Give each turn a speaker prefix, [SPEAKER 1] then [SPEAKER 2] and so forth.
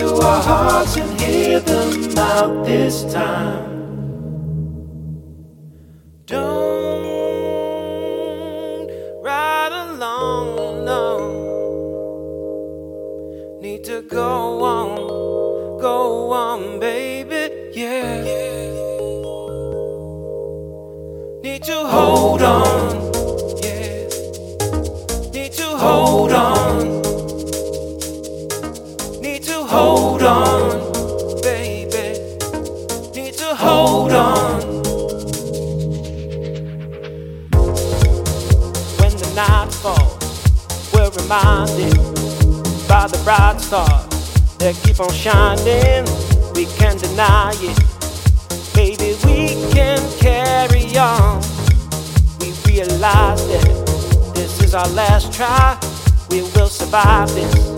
[SPEAKER 1] To our hearts and hear them out this time.
[SPEAKER 2] Don't ride alone, no. Need to go on, go on, baby, yeah. Need to hold on, yeah. Need to hold on. Falls, we're reminded by the bright stars that keep on shining. We can't deny it, baby. We can carry on. We realize that this is our last try. We will survive this.